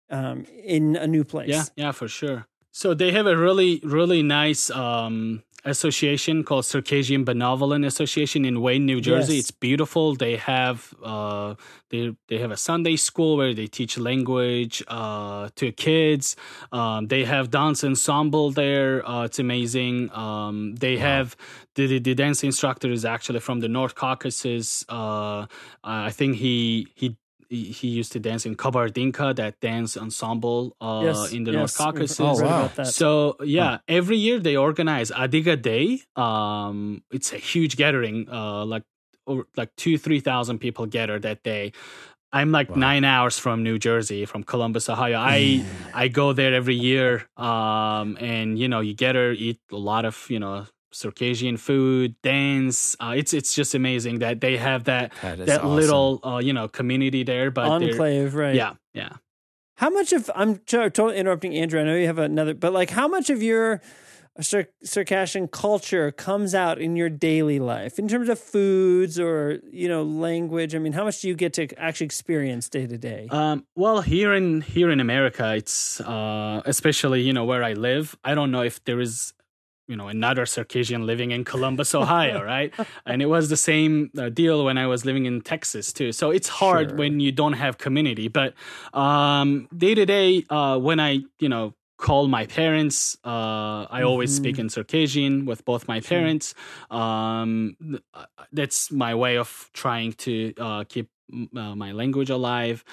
um, in a new place. Yeah, yeah, for sure. So they have a really, really nice um, association called Circassian Benevolent Association in Wayne, New Jersey. Yes. It's beautiful. They have uh, they they have a Sunday school where they teach language uh, to kids. Um, they have dance ensemble there. Uh, it's amazing. Um, they have the, the the dance instructor is actually from the North Caucasus. Uh, I think he he he he used to dance in Kabardinka, that dance ensemble uh, Yes, in the yes, North Caucasus. Oh, wow. So yeah, every year they organize Adiga Day. Um, it's a huge gathering. Uh, like over, like two three thousand people gather that day. I'm like Wow. nine hours from New Jersey, from Columbus, Ohio. I I go there every year. Um, and you know you gather, eat a lot of you know Circassian food, dance. Uh, it's it's just amazing that they have that That is that awesome. little uh, you know community there. But enclave right yeah, yeah. How much of I'm totally interrupting Andrew. I know you have another, but like how much of your Cir- Circassian culture comes out in your daily life in terms of foods or you know language? I mean, how much do you get to actually experience day to day? Um, well, here in here in America, it's uh, especially you know where I live. I don't know if there is you know another Circassian living in Columbus, Ohio, right? And it was the same uh, deal when I was living in Texas too. So it's hard Sure. when you don't have community. But um, day to day, uh, when I you know call my parents, uh, I always Mhm. speak in Circassian with both my parents. Um, uh, that's my way of trying to uh, keep uh, my language alive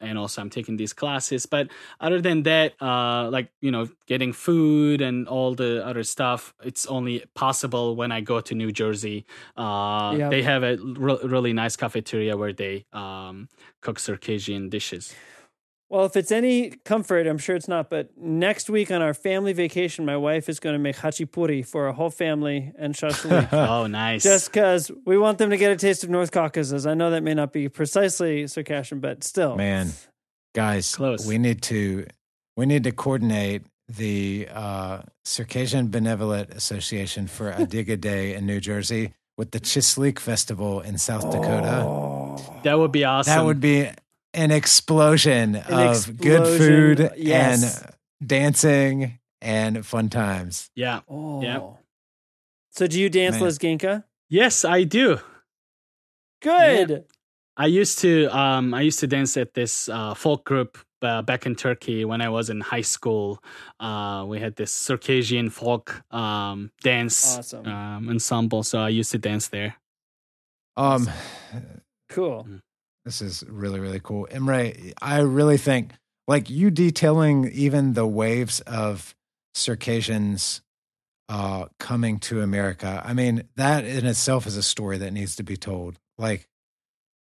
and also i'm taking these classes. But other than that uh like you know getting food and all the other stuff it's only possible when i go to new jersey. Uh Yep. they have a re- really nice cafeteria where they um cook circassian dishes Well, if it's any comfort, I'm sure it's not. But next week on our family vacation, my wife is going to make khachapuri for our whole family and shashlik. oh nice just because we want them to get a taste of North Caucasus. I know that may not be precisely Circassian, but still. Man, guys, Close. we need to we need to coordinate the uh, Circassian Benevolent Association for Adiga Day in New Jersey with the Chislic Festival in South Dakota. Oh. that would be awesome That would be an explosion of good food yes. and dancing and fun times. yeah Oh. Yep. So do you dance Man. Lezginka? yes i do Good. I used to um I used to dance at this uh, folk group uh, back in Turkey when I was in high school. Uh, we had this Circassian folk um, dance Awesome. um, ensemble, so I used to dance there. Um, Cool. This is really really cool, Emre. I really think like you detailing even the waves of Circassians uh, coming to America. I mean, that in itself is a story that needs to be told. Like,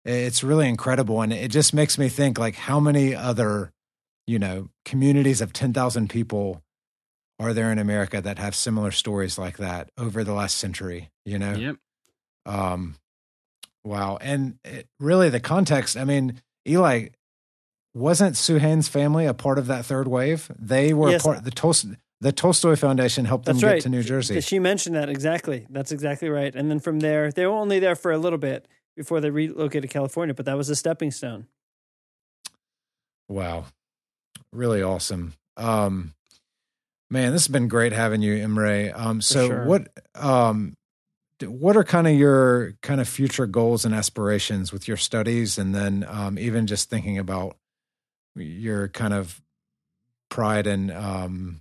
it's really incredible, and it just makes me think like how many other, you know, communities of ten thousand people are there in America that have similar stories like that over the last century. You know, Yep. um, wow. And it, really, the context, I mean, Eli, wasn't Suhan's family a part of that third wave? They were Yes. part, the, Tol- the Tolstoy Foundation helped them That's get to New Jersey. She mentioned that exactly. That's exactly right. And then from there, they were only there for a little bit before they relocated to California, but that was a stepping stone. Wow. Really awesome. Um, man, this has been great having you, Emre. Um, so sure. what, um, what are kind of your kind of future goals and aspirations with your studies and then um, even just thinking about your kind of pride and um,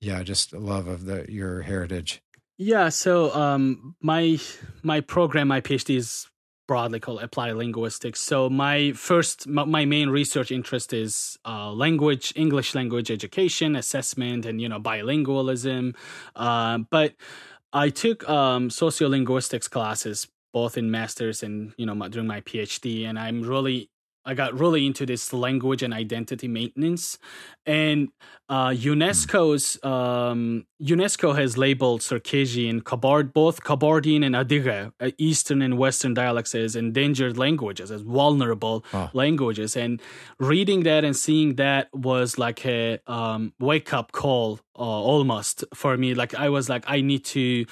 yeah just love of the your heritage Yeah, so um, my my program, my PhD is broadly called applied linguistics. So my first, my, main research interest is uh, language, English language education, assessment, and you know bilingualism. Uh, but I took um, sociolinguistics classes both in masters and you know my, during my PhD, and I'm really I got really into this language and identity maintenance, and uh, UNESCO's um, UNESCO has labeled Circassian, Kabard, both Kabardian and Adige, uh, Eastern and Western dialects as endangered languages, as vulnerable Wow. languages. And reading that and seeing that was like a um, wake up call, uh, almost for me. Like I was like, I need to.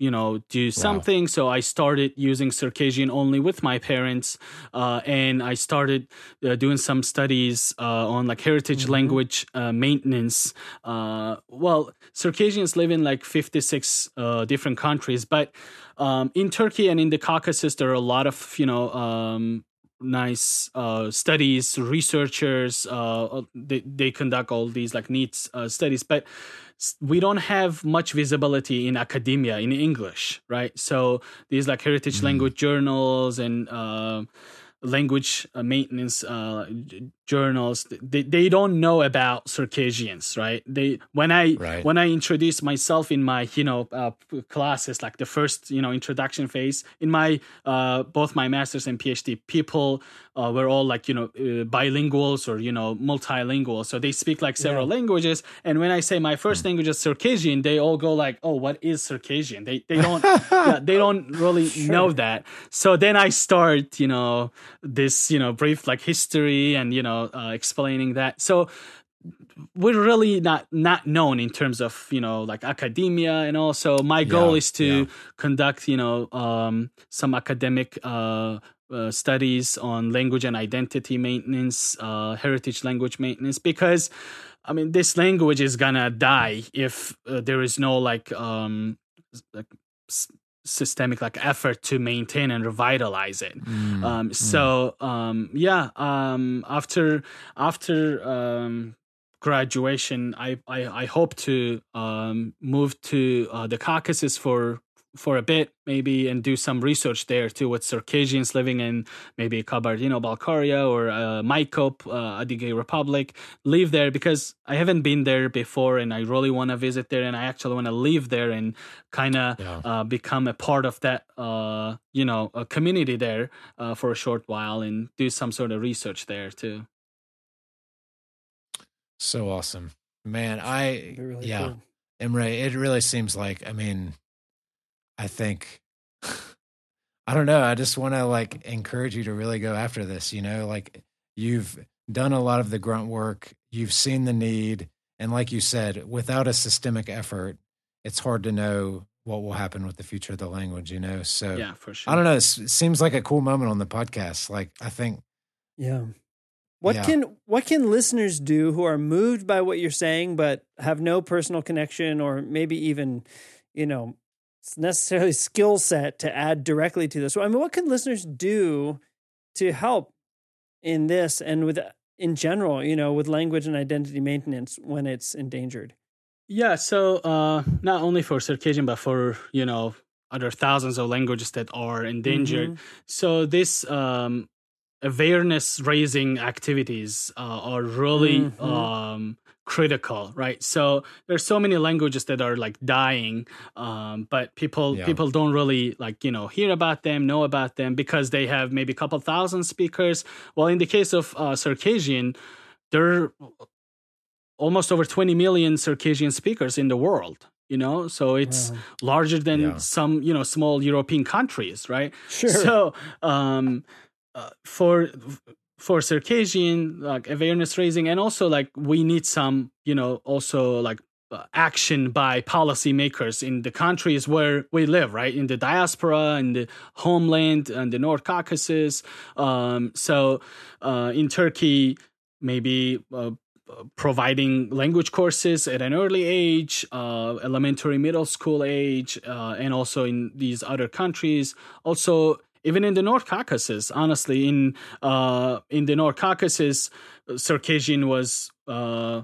You know, do something. So I started using Circassian only with my parents, uh, and I started uh, doing some studies uh, on like heritage language uh, maintenance. Uh, well, Circassians live in like 56 uh, different countries, but um, in Turkey and in the Caucasus, there are a lot of, you know, um, nice uh, studies, researchers, uh, they, they conduct all these like neat uh, studies, but we don't have much visibility in academia in English, right? So these like heritage language journals and uh, language uh, maintenance uh, journals they, they don't know about circassians right? They when i Right. when i introduce myself in my you know uh, classes like the first you know introduction phase in my uh, both my master's and phd people uh, were all like you know uh, bilinguals or you know multilingual. So they speak like several languages. And when i say my first language is circassian they all go like oh what is circassian? They they don't yeah, they don't really know that. So then i start you know this you know brief like history and you know uh, explaining that so we're really not not known in terms of you know like academia and also my goal Yeah, is to yeah. conduct you know um, some academic uh, uh, studies on language and identity maintenance uh, heritage language maintenance because i mean this language is gonna die if uh, there is no like um like systemic like effort to maintain and revitalize it. Mm, um so um yeah um after after um graduation i i, I hope to um move to uh, the caucasus for for a bit maybe and do some research there too with circassians living in maybe kabardino balkaria or uh, Maikop, uh, adige republic live there because i haven't been there before and i really want to visit there and i actually want to live there and kind of Yeah. uh, become a part of that uh, you know a community there uh, for a short while and do some sort of research there too so awesome man i really yeah cool. Emre, it really seems like, I mean, I think, I don't know. I just want to like encourage you to really go after this. You know, like you've done a lot of the grunt work, you've seen the need. And like you said, without a systemic effort, it's hard to know what will happen with the future of the language, you know? So yeah for sure I don't know. It seems like a cool moment on the podcast. Like, I think, Yeah. What Yeah. can what can listeners do who are moved by what you're saying but have no personal connection or maybe even, you know, necessarily skill set to add directly to this? I mean, what can listeners do to help in this and with in general, you know, with language and identity maintenance when it's endangered? Yeah, so uh, not only for Circassian, but for you know other thousands of languages that are endangered. Mm-hmm. So this um, awareness raising activities uh, are really mm-hmm. um, critical right? So there's so many languages that are like dying um, but people yeah. people don't really like you know hear about them know about them because they have maybe a couple thousand speakers. Well in the case of uh, circassian there are almost over 20 million circassian speakers in the world you know? So it's larger than yeah. some you know small european countries right? Sure. So um uh, for for circassian like awareness raising and also like we need some you know also like uh, action by policymakers in the countries where we live right in the diaspora in the homeland and the north caucasus um, so uh, in turkey maybe uh, providing language courses at an early age, uh, elementary, middle school age, uh, and also in these other countries. Also, even in the North Caucasus, honestly, in uh, in the North Caucasus, Circassian was uh,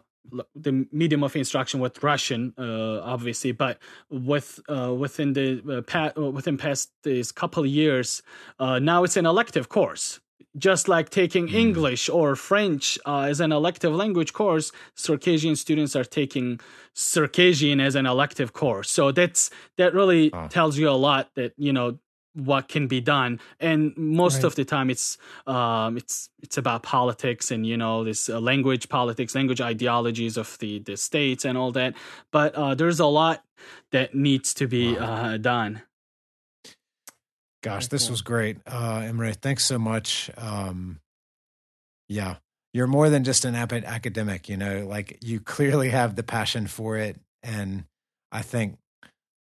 the medium of instruction with Russian, uh, obviously, but with uh, within the uh, pa- within past these couple of years, uh, now it's an elective course. Just like taking mm. English or French uh, as an elective language course, Circassian students are taking Circassian as an elective course. So that's that really tells you a lot that you know what can be done. And most right. of the time it's um, it's it's about politics and you know this uh, language politics language ideologies of the the states and all that. But uh, there's a lot that needs to be uh, done. Gosh this was great. Uh Emre thanks so much. Um yeah you're more than just an academic you know like you clearly have the passion for it. And i think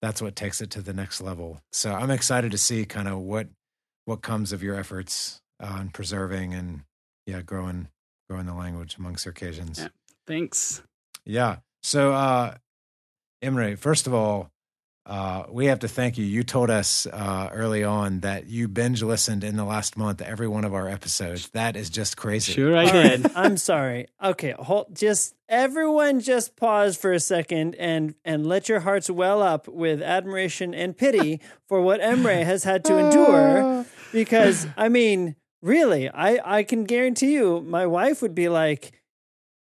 that's what takes it to the next level. So I'm excited to see kind of what what comes of your efforts on preserving and yeah, growing growing the language among Circassians. Yeah, thanks. Yeah. So uh Emre, first of all, uh, we have to thank you. You told us uh, early on that you binge listened in the last month to every one of our episodes. That is just crazy. Sure, I did. I'm sorry. Okay, hold, just everyone, just pause for a second and and let your hearts well up with admiration and pity for what Emre has had to endure. Because I mean, really, I I can guarantee you, my wife would be like,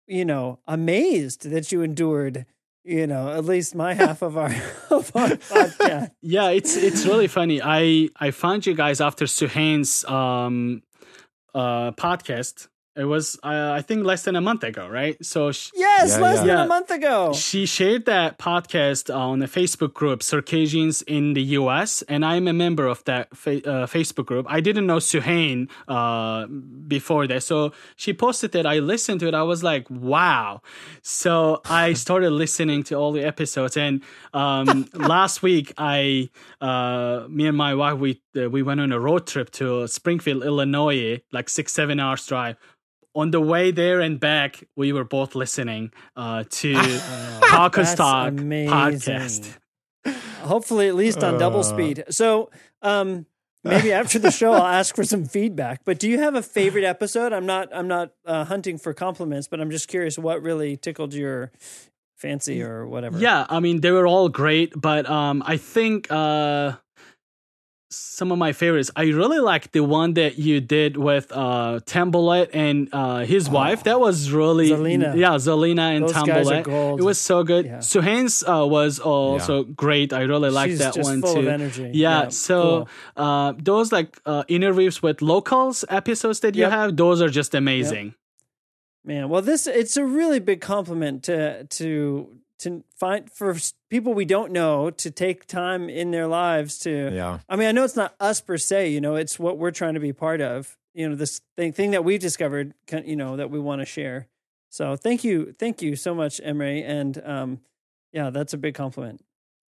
you know, amazed that you endured you know at least my half of our, of our podcast. Yeah it's it's really funny. I i found you guys after suhain's um uh podcast it was, uh, I think, less than a month ago, right? So she, yes, yeah, less yeah. than a month ago. She shared that podcast on a Facebook group, Circassians in the U.S., and I'm a member of that fa- uh, Facebook group. I didn't know Suhain uh, before that, so she posted it. I listened to it. I was like, wow. So I started listening to all the episodes, and um, last week, I, uh, me and my wife, we uh, we went on a road trip to Springfield, Illinois, like six seven hours drive on the way there and back, we were both listening uh, to oh, Caucus Talk podcast. Hopefully, at least on uh, double speed. So, um, maybe after the show, I'll ask for some feedback. But do you have a favorite episode? I'm not. I'm not uh, hunting for compliments, but I'm just curious what really tickled your fancy or whatever. Yeah, I mean they were all great, but um, I think uh, some of my favorites. I really like the one that you did with uh Tambulet and uh his oh, wife. That was really Zelina. Yeah, Zelina and Tambulet. It was so good. Yeah. Suhain's uh, was also yeah. great. I really like that one too. energy. Yeah, yeah so cool. uh those like uh interviews with locals episodes that you yep. have, those are just amazing. Yep. Man, well this it's a really big compliment to to to find for people we don't know to take time in their lives to yeah i mean i know it's not us per se you know it's what we're trying to be part of you know this thing, thing that we've discovered you know that we want to share so thank you thank you so much Emre and um yeah that's a big compliment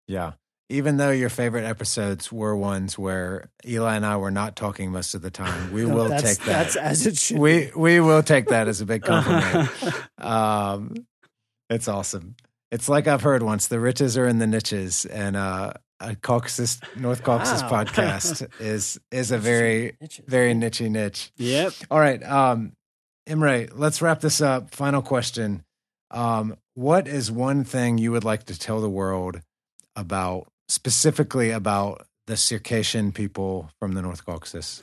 yeah even though your favorite episodes were ones where Eli and I were not talking most of the time, we no, will take that. That's as it should. We we will take that as a big compliment. um, it's awesome. It's like I've heard once: the riches are in the niches, and uh, a Caucasus North Caucasus wow. podcast is is a very very nichey niche. Yep. All right. Um, Emre, let's wrap this up. Final question. Um, what is one thing you would like to tell the world about, specifically about the Circassian people from the North Caucasus?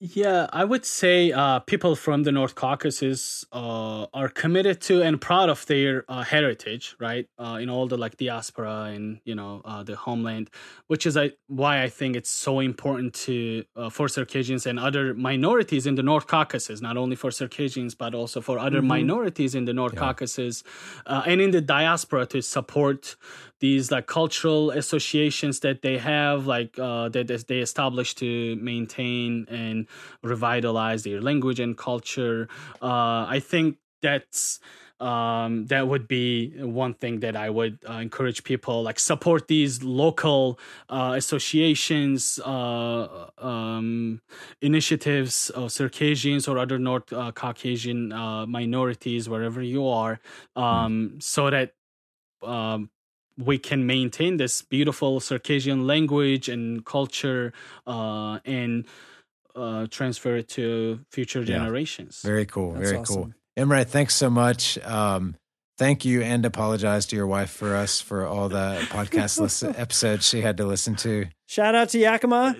Yeah, I would say uh, people from the North Caucasus uh, are committed to and proud of their uh, heritage, right? Uh, in all the like diaspora and you know uh, the homeland, which is I, why I think it's so important to uh, for Circassians and other minorities in the North Caucasus, not only for Circassians but also for other mm-hmm. minorities in the North yeah. Caucasus and in the diaspora to support these like cultural associations that they have like uh, that they establish to maintain and revitalize their language and culture uh, i think that's um, that would be one thing that I would uh, encourage people like support these local uh, associations, uh, um, initiatives of Circassians or other North uh, Caucasian uh, minorities wherever you are, um, so that um, we can maintain this beautiful Circassian language and culture uh, and uh, transfer it to future generations. Very cool. That's very awesome. cool. Emre, thanks so much. Um, thank you and apologize to your wife for us for all the podcast listen, episodes she had to listen to. Shout out to Yakima.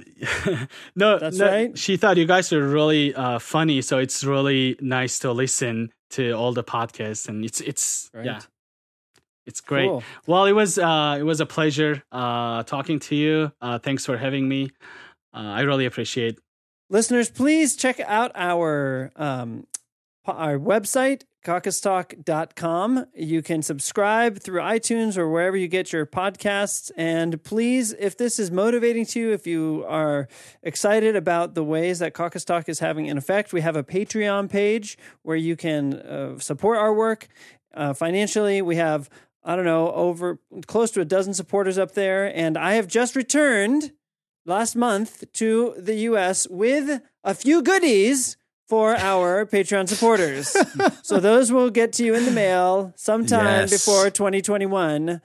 no, that's no, right. She thought you guys were really uh, funny, so it's really nice to listen to all the podcasts, and it's it's right. yeah, it's great. Cool. Well, it was uh, it was a pleasure uh, talking to you. Uh, thanks for having me. Uh, I really appreciate. Listeners, please check out our um, our website caucustalk.com. You can subscribe through iTunes or wherever you get your podcasts. And please, if this is motivating to you, if you are excited about the ways that Caucus Talk is having an effect, we have a Patreon page where you can uh, support our work uh, financially. We have I don't know, over close to a dozen supporters up there. And I have just returned last month to the US with a few goodies for our Patreon supporters. so those will get to you in the mail sometime yes. before 2021.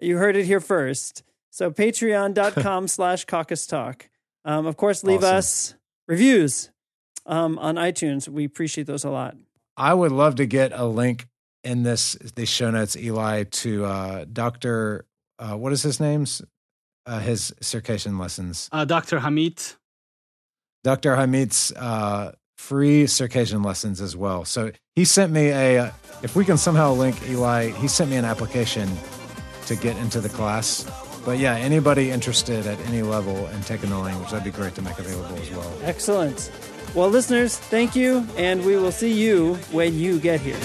You heard it here first. So patreon.com slash caucus talk. Um, of course, leave awesome. us reviews um, on iTunes. We appreciate those a lot. I would love to get a link in this these show notes, Eli, to uh, Doctor. Uh, what is his name's? Uh, his Circassian lessons. Uh, Doctor Hamid. Doctor Hamid's uh, free Circassian lessons as well. So he sent me a. If we can somehow link Eli, he sent me an application to get into the class. But yeah, anybody interested at any level in taking the language, that'd be great to make available as well. Excellent. Well, listeners, thank you, and we will see you when you get here.